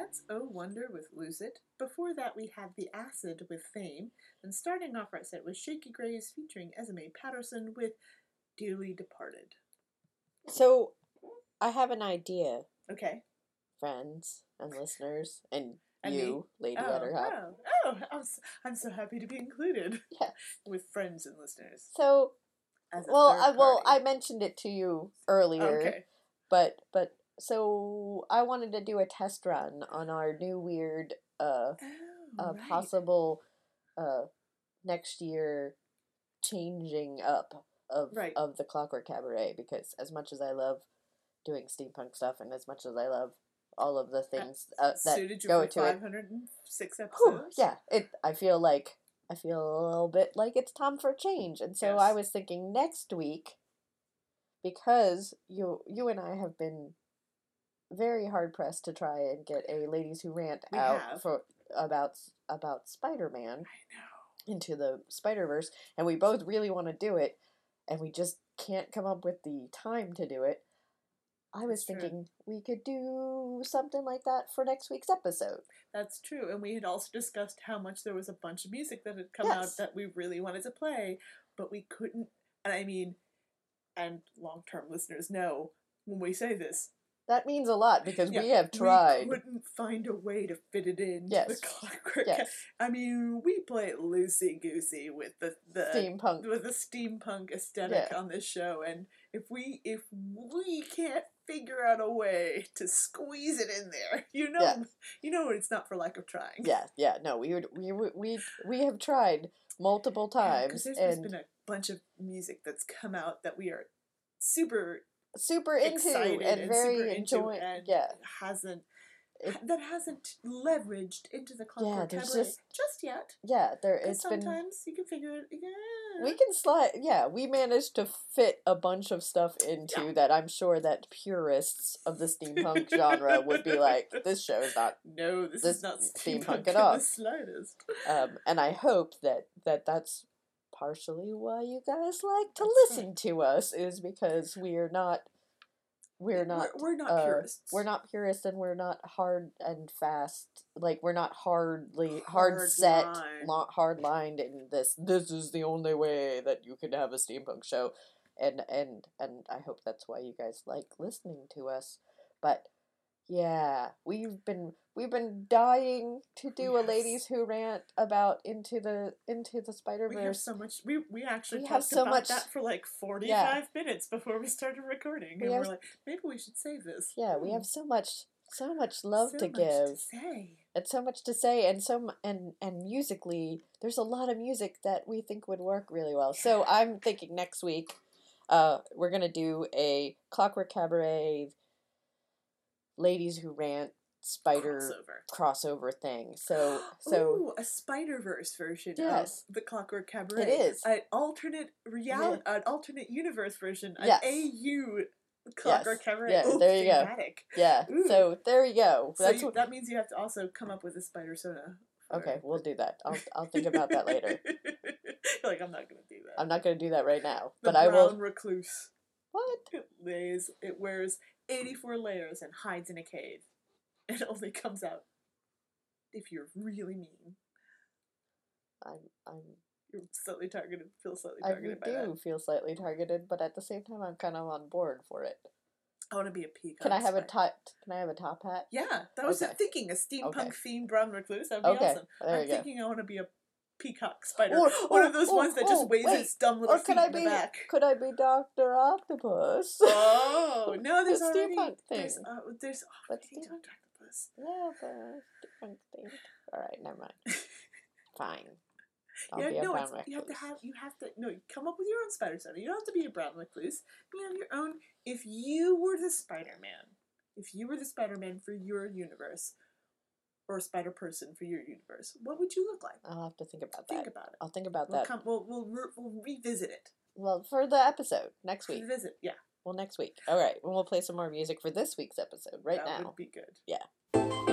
That's Oh Wonder with Lose It. Before that, we had The Acid with Fame. And starting off our set was Shakey Graves featuring Esme Patterson with Dearly Departed. So, I have an idea, Okay. friends and listeners, and, And you. Lady oh, oh, oh, I'm so, I'm so happy to be included <laughs> Yes. with friends and listeners. So, well, I, well, I mentioned it to you earlier, Okay. but but so I wanted to do a test run on our new weird uh, Oh, uh right. possible uh next year changing up of Right. of the Clockwork Cabaret because as much as I love doing steampunk stuff and as much as I love all of the things uh, that suited you go to it 506 Whew, episodes. yeah, it. I feel like I feel a little bit like it's time for a change, and so I was thinking next week, because you you and I have been very hard pressed to try and get a ladies who rant We out have. for about about Spider Man into the Spider Verse, and we both really want to do it, and we just can't come up with the time to do it. I was That's true. thinking we could do something like that for next week's episode. That's true. And we had also discussed how much there was a bunch of music that had come Yes. out that we really wanted to play, but we couldn't. And I mean, and long term listeners know when we say this, That means a lot because yeah, we have tried. We couldn't find a way to fit it in Yes. the clockwork. Yes. I mean, we play it loosey goosey with the, the Steampunk. with the steampunk aesthetic Yeah. on this show, and if we if we can't figure out a way to squeeze it in there, <laughs> you know, Yeah. you know, it's not for lack of trying. Yeah, yeah, no, we would, we we we have tried multiple times there's, there's and been a bunch of music that's come out that we are super super into excited and, very enjoying. and Yeah, hasn't It- that hasn't leveraged into the clockwork cabaret just- just yet. yeah, there it's been. sometimes you can figure it. Yeah, We can slide. Yeah, we managed to fit a bunch of stuff into Yeah. that. I'm sure that purists of the steampunk genre would be like, <laughs> "This show is not." No, this, this is not steampunk steampunk at all. the slightest. Um, and I hope that that that's partially why you guys like to That's listen to us is because we're not. We're not. We're, we're not uh, purists. We're not purists and we're not hard and fast. Like we're not hardly hard, Hard set, line. lo- hard lined in this. This is the only way that you can have a steampunk show, and and and I hope that's why you guys like listening to us. But yeah, we've been we've been dying to do a ladies who rant about into the into the Spider Verse. we have so much. We we actually We talked have so about much- that for like forty five minutes before we started recording, We and have- we're like, maybe we should save this. Yeah, we have so much so much love so to much give. say. and so much to say and so and and musically there's a lot of music that we think would work really well so i'm thinking next week uh we're gonna do a clockwork cabaret ladies who rant spider Crossover. crossover thing. <gasps> So so Ooh, a Spider Verse version Yes. of the Clockwork Cabaret. is. an alternate reality, an alternate universe version, an Yes. AU Clockwork Yes. Cabaret. Yeah, Ooh, there you go. yeah. Ooh. So there you go. So you, what, that means you have to also come up with a Spider-sona. for- okay. We'll do that. I'll I'll think about that later. <laughs> Like I'm not gonna do that. I'm not gonna do that right now, the but I brown will. recluse. What? It lays. It wears 84 layers and hides in a cave. <laughs> It only comes out if you're really mean. I'm I'm You're slightly targeted. Feel slightly I targeted by that. do feel slightly targeted, but at the same time, I'm kind of on board for it. I want to be a peacock. Can I have a top? Can I have a top hat? Yeah, that was Okay. Thinking a steampunk Okay. themed brown recluse. That'd be Okay, awesome. there I'm you go. thinking I want to be a peacock spider. Or- One or- of those or- ones that just oh, waves wait. its dumb little Or feet could I in the back. Could I be Doctor Octopus? Oh <laughs> no! There's The already steampunk there's thing. uh, there's oh, But we Dr. Octopus. Yeah, but different thing. All right, never mind. <laughs> Fine. I'll yeah, be no, you have to have you have to no come up with your own spider-sona. You don't have to be a brown recluse. You have your own. If you were the Spider Man, if you were the Spider Man for your universe, or a Spider Person for your universe, what would you look like? I'll have to think about Think that. about it. I'll think about We'll that. come. We'll we'll, re- we'll revisit it. Well, for the episode next week. Revisit. Yeah, Well, next week. All right, and we'll play some more music for this week's episode right that now. That would be good. Yeah.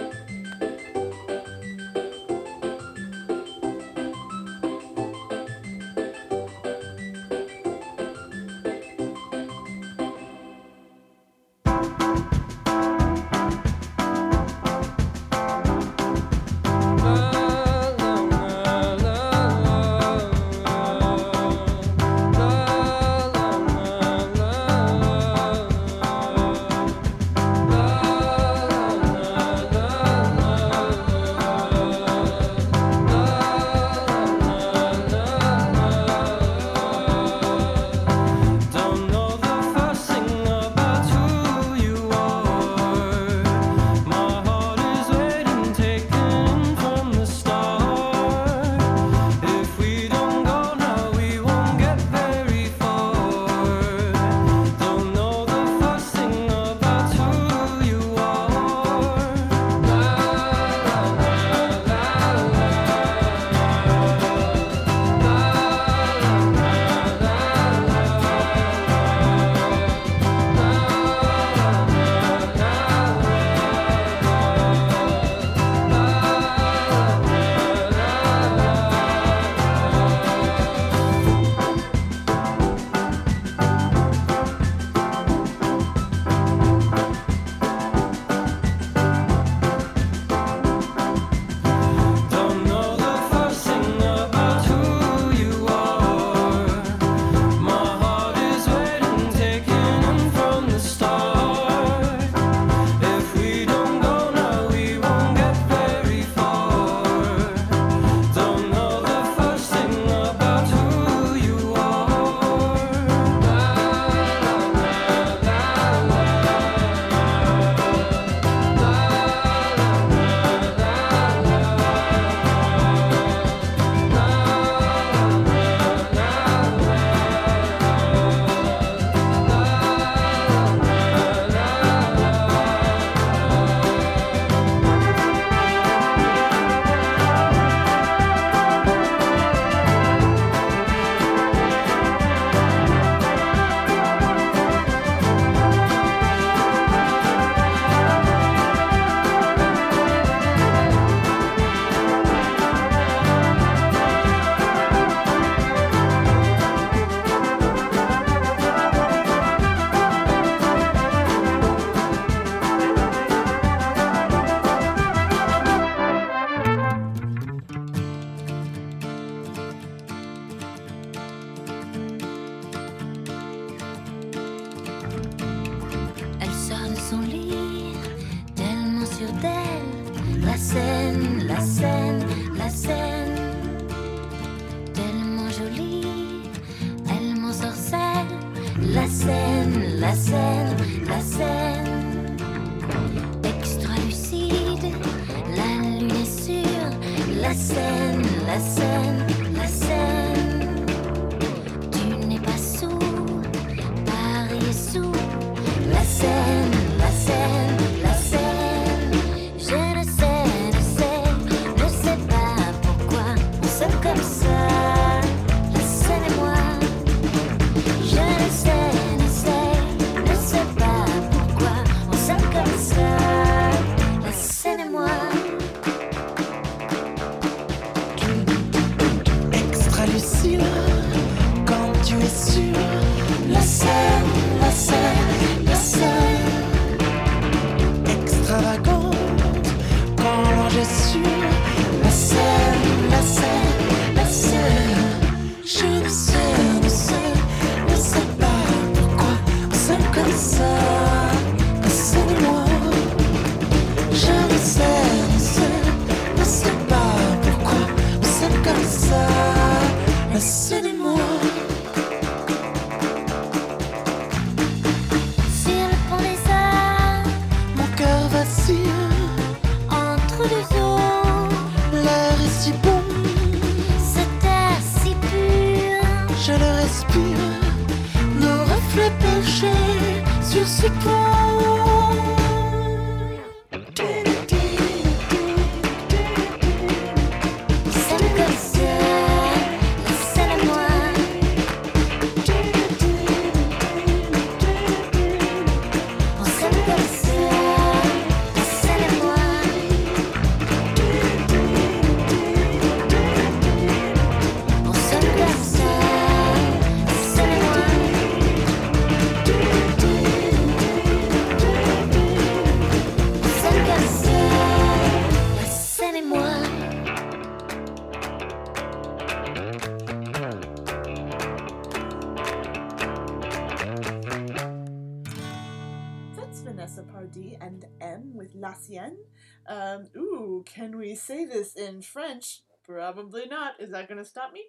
In French? Probably not. Is that going to stop me?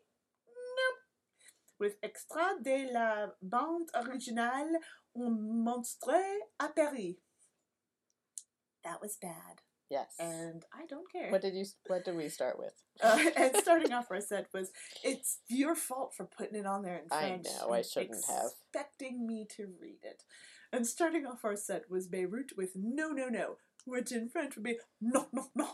Nope. With extra de la bande originale on monstre à Paris. That was bad, Yes. and I don't care. what did you? What did we start with? <laughs> Uh, and starting off, I said was, "It's your fault for putting it on there in French." I know, I shouldn't have. Expecting me to read it. And starting off our set was Beirut with "No, no, no," which in French would be "No, no, no."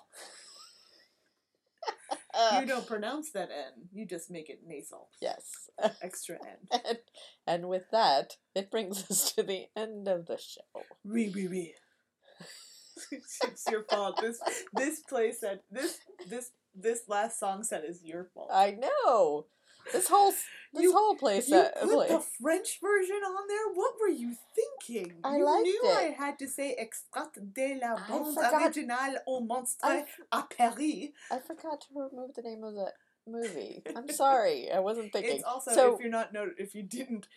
Uh, you don't pronounce that N. You just make it nasal. Yes. <laughs> Extra N. <laughs> and, and with that, it brings us to the end of the show. Oui, oui, oui. it's your fault. This this play set this this this last song set is your fault. I know. This whole this You- whole play You set. put play- the French version on there? What were you thinking? I you liked knew it. I had to say extrait de la bande originale au monstre à Paris. I forgot to remove the name of the movie. I'm sorry. I wasn't <laughs> thinking. It's also so if you're not not if you didn't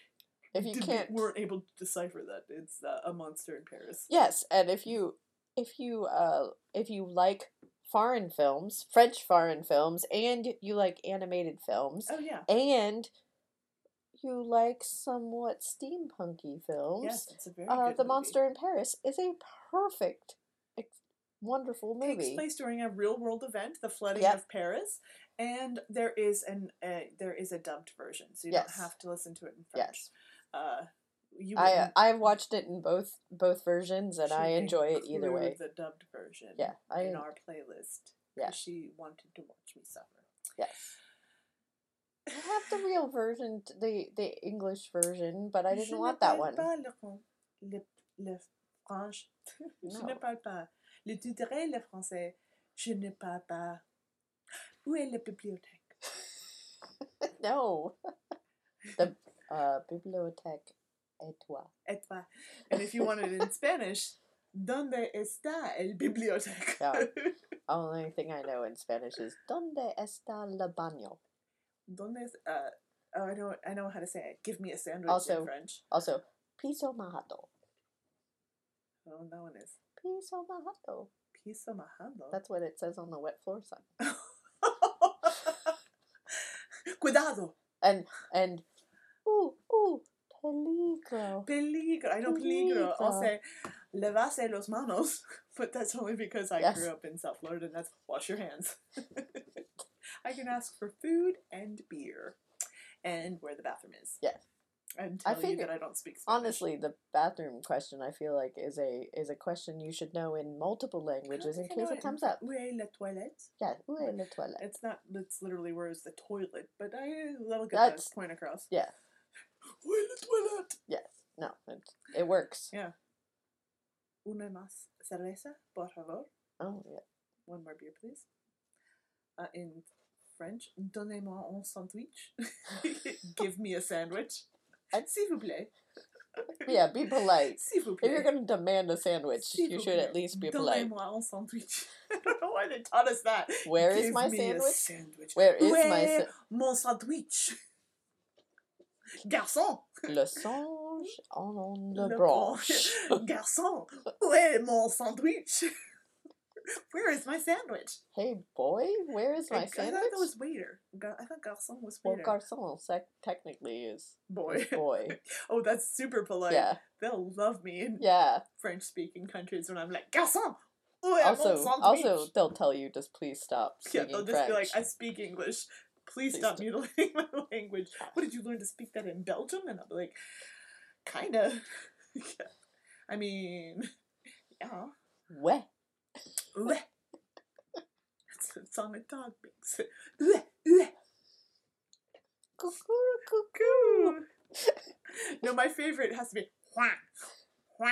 if you can't weren't able to decipher that it's uh, a monster in Paris. Yes, and if you if you uh if you like foreign films, French foreign films, and you like animated films, Oh yeah. and you like somewhat steampunky films, Yes, it's a very uh, The movie. Monster in Paris is a perfect, ex- wonderful movie. It takes place during a real world event, the flooding Yep. of Paris, and there is an uh, there is a dubbed version, so you Yes. don't have to listen to it in French. Yes, Uh, you I uh, I've watched it in both both versions, and I enjoy it either way. The dubbed version, Yeah, I in our playlist. Yeah. she wanted to watch me suffer. Yes. I have the real version, the the English version, but I didn't ne want that one. Le, le, franche. <laughs> Je ne parle pas. Le tu le français. Je ne parle pas. Où est la bibliothèque? <laughs> no. The uh, bibliothèque et toi. Et toi. And if you want it in <laughs> Spanish, ¿Dónde está el biblioteca? Yeah. <laughs> Only thing I know in Spanish is ¿Dónde está el baño? ¿Dónde es, uh, oh, I know, I know how to say it. Give me a sandwich Also- in French. Also, piso majado. Oh, that one is Piso majado. piso majado. That's what it says on the wet floor sign. <laughs> Cuidado. And and ooh peligro. Peligro. I know peligro. I'll say levarse los manos, <laughs> but that's only because I Yes. grew up in South Florida and that's wash your hands. <laughs> I can ask for food and beer and where the bathroom is. Yes. And I tell you that I don't speak Spanish. Honestly, the bathroom question I feel like is a is a question you should know in multiple languages in case it comes up. Où est la toilette? Yeah, où est la toilette? It's not. It's literally where is the toilet, but I that'll get That's- the point across. Yeah. Où est la toilette? Yes. No, it, it works. Yeah. Una más cerveza, por favor. Oh yeah. One more beer, please. Uh, in French, donnez-moi un sandwich. <laughs> Give me a sandwich. And S'il vous plaît. Yeah, be polite. S'il vous If you're gonna demand a sandwich, S'il you vous should at least be polite. Donnez-moi un sandwich. <laughs> I don't know why they taught us that. Where is Give my me a sandwich? sandwich. Where is Où my est sa- mon sandwich? Garçon! Le songe en le, Le branche. <laughs> Garçon! Où est mon sandwich? Where is my sandwich? hey boy, where is I, my I thought sandwich? that was waiter. I thought garçon was well, garçon sec- technically is boy. is boy. <laughs> oh, that's super polite. yeah, They'll love me in yeah. French speaking countries when I'm like, Garçon! Also, also, they'll tell you just please stop yeah, they'll just French. be like, I speak English. Please, Please stop mutilating <laughs> my language. What did you learn to speak that in Belgium? And I'll be like, kinda. <laughs> Yeah. I mean, <laughs> yeah. Ouais. Ouais. That's the song a dog makes. Ouais, ouais. Cuckoo. no, my favorite has to be wah, wah.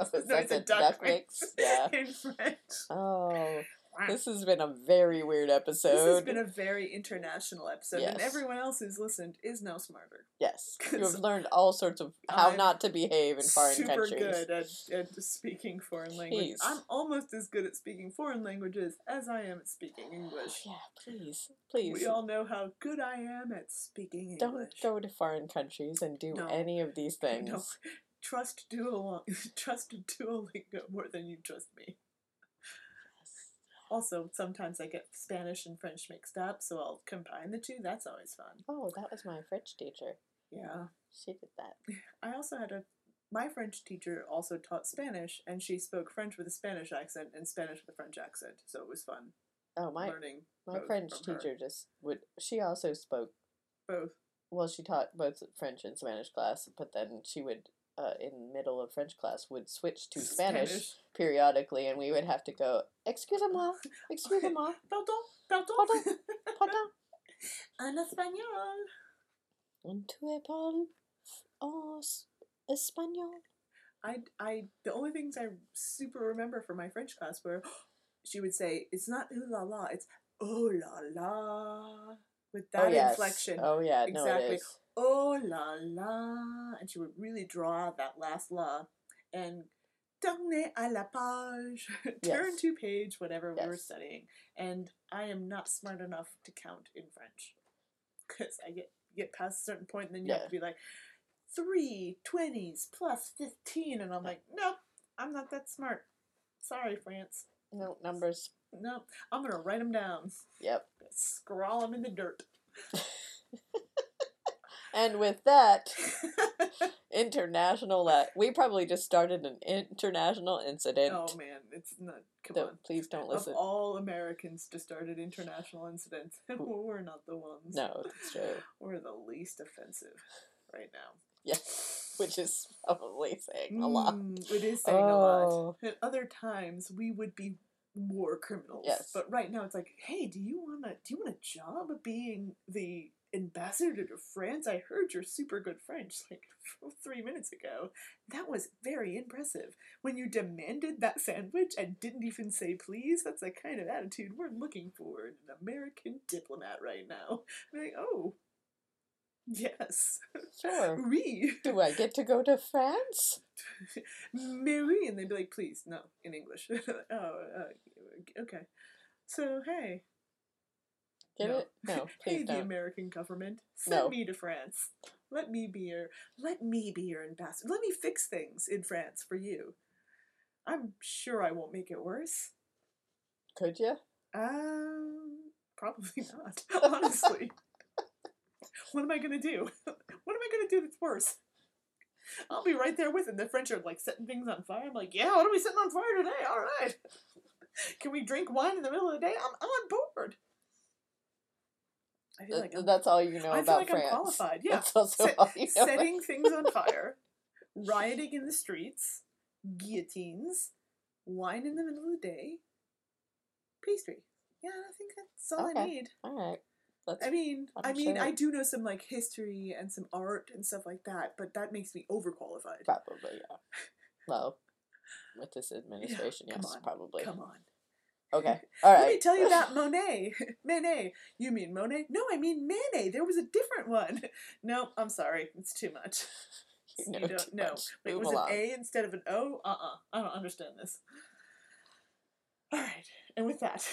Oh, no, it's a duck, duck mix mix? Yeah. in French. Oh. This has been a very weird episode. This has been a very international episode, and everyone else who's listened is now smarter. yes, <laughs> you have learned all sorts of how I'm not to behave in foreign super countries. good at, at speaking foreign languages. I'm almost as good at speaking foreign languages as I am at speaking English. Oh, yeah, please, please. We all know how good I am at speaking English. Don't go to foreign countries and do No. any of these <laughs> things. No, trust Duolingo, <laughs> trust Duolingo more than you trust me. Also, sometimes I get Spanish and French mixed up, so I'll combine the two. That's always fun. Oh, that was my French teacher. Yeah. She did that. <laughs> I also had a my French teacher also taught Spanish, and she spoke French with a Spanish accent and Spanish with a French accent, so it was fun Oh, my learning my French from her. teacher just would. She also spoke. both. Well, she taught both French and Spanish class, but then she would, uh, in middle of French class, would switch to Spanish, Spanish. periodically, and we would have to go. Excusez-moi, excusez-moi, <laughs> Pardon, pardon, Pardon, pardon. <laughs> en espagnol. On tu parles en espagnol? I, I, the only things I super remember from my French class were <gasps> she would say, it's not ooh la la, it's oh la la, with that oh yes. inflection. Oh yeah, no, exactly. it is. Oh la la, and she would really draw that last la, and tourner à la page, <laughs> turn Yes. to page, whatever we were studying. And I am not smart enough to count in French, because I get get past a certain point, and then you have to be like three twenties plus fifteen, and I'm like, nope, I'm not that smart. Sorry, France. No numbers. No, I'm gonna write them down. Yep. Scrawl them in the dirt. <laughs> And with that, <laughs> international. Uh, we probably just started an international incident. Oh man, it's not. Come Don't- on. please don't Of listen. all Americans to start an international incident, <laughs> we're not the ones. No, that's true. We're the least offensive right now. Yes, which is probably saying a lot. Mm, it is saying a Oh. lot. At other times, we would be war criminals. Yes. But right now, it's like, hey, do you want to? Do you want a job of being the ambassador to France? I heard you're super good French. Like <laughs> three minutes ago, that was very impressive. When you demanded that sandwich and didn't even say please, that's the kind of attitude we're looking for in an American diplomat right now. I'm like, oh, yes, Sure. <laughs> oui. Do I get to go to France? <laughs> Mary, and they'd be like, please, no, in English. oh, uh, okay. So, hey. Get no. it? No, <laughs> please the don't. American government, send No. me to France. Let me be your, let me be your ambassador. Let me fix things in France for you. I'm sure I won't make it worse. Could you? Um, probably <laughs> not. Honestly, what am I gonna do? <laughs> What am I gonna do that's worse? I'll be right there with them. The French are like setting things on fire. I'm like, yeah, what are we setting on fire today? All right. Can we drink wine in the middle of the day? I'm, I'm on board. I feel uh, like I'm, that's all you know I feel about like France. I'm qualified. <laughs> Yeah, Set- all you know. about- setting things on fire, <laughs> rioting in the streets, guillotines, wine in the middle of the day, pastry. Yeah, I think that's all I need. All right. I mean, i mean. I do know some like history and some art and stuff like that, but that makes me overqualified. probably yeah. Well, with this <laughs> administration, come yes, on, probably. Come on. Okay. <laughs> All right. Let me tell you <laughs> about Monet. <laughs> Monet. You mean Monet? No, I mean Manet. There was a different one. No, I'm sorry. It's too much. You know don't too know. much. It Move was along. an A instead of an O? Uh uh I don't understand this. Alright, and with that.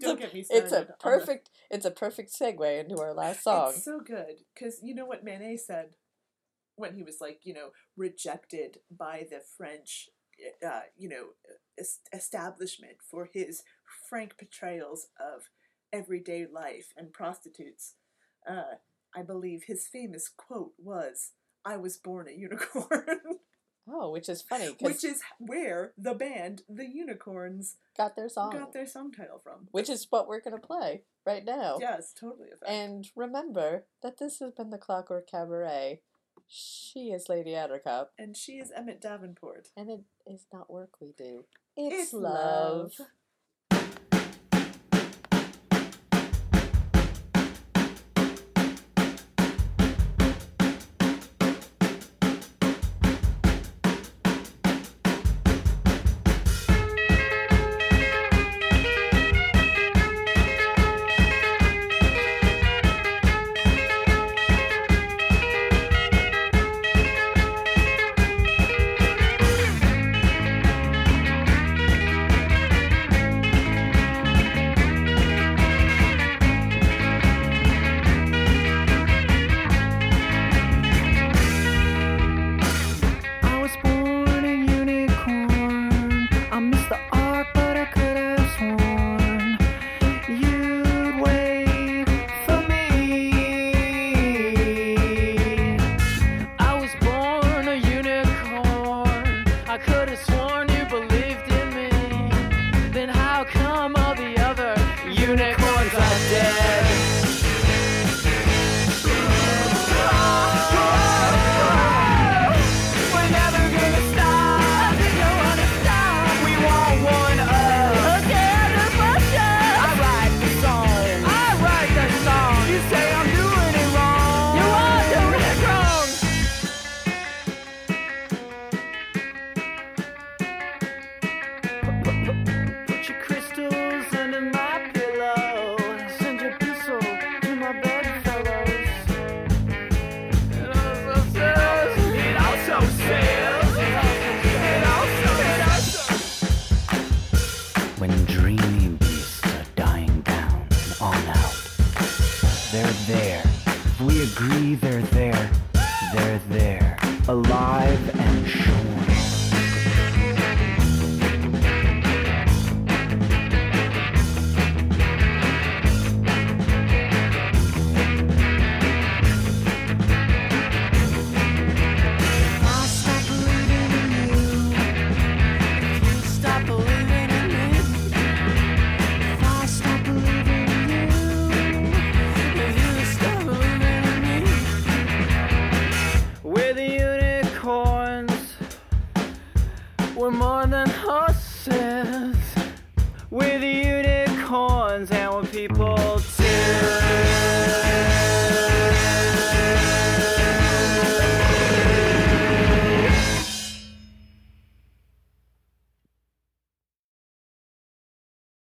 don't get me started. It's a on the- perfect. It's a perfect segue into our last song. It's so good because you know what Manet said when he was like, you know, rejected by the French, uh, you know, establishment for his frank portrayals of everyday life and prostitutes. Uh, I believe his famous quote was, "I was born a unicorn." <laughs> Oh, which is funny which is where the band The Unicorns got their song, got their song title from. which is what we're gonna play right now. Yes, totally. And remember that this has been the Clockwork Cabaret. She is Lady Attercop, and she is Emmett Davenport. and it is not work we do. It's, It's love. love.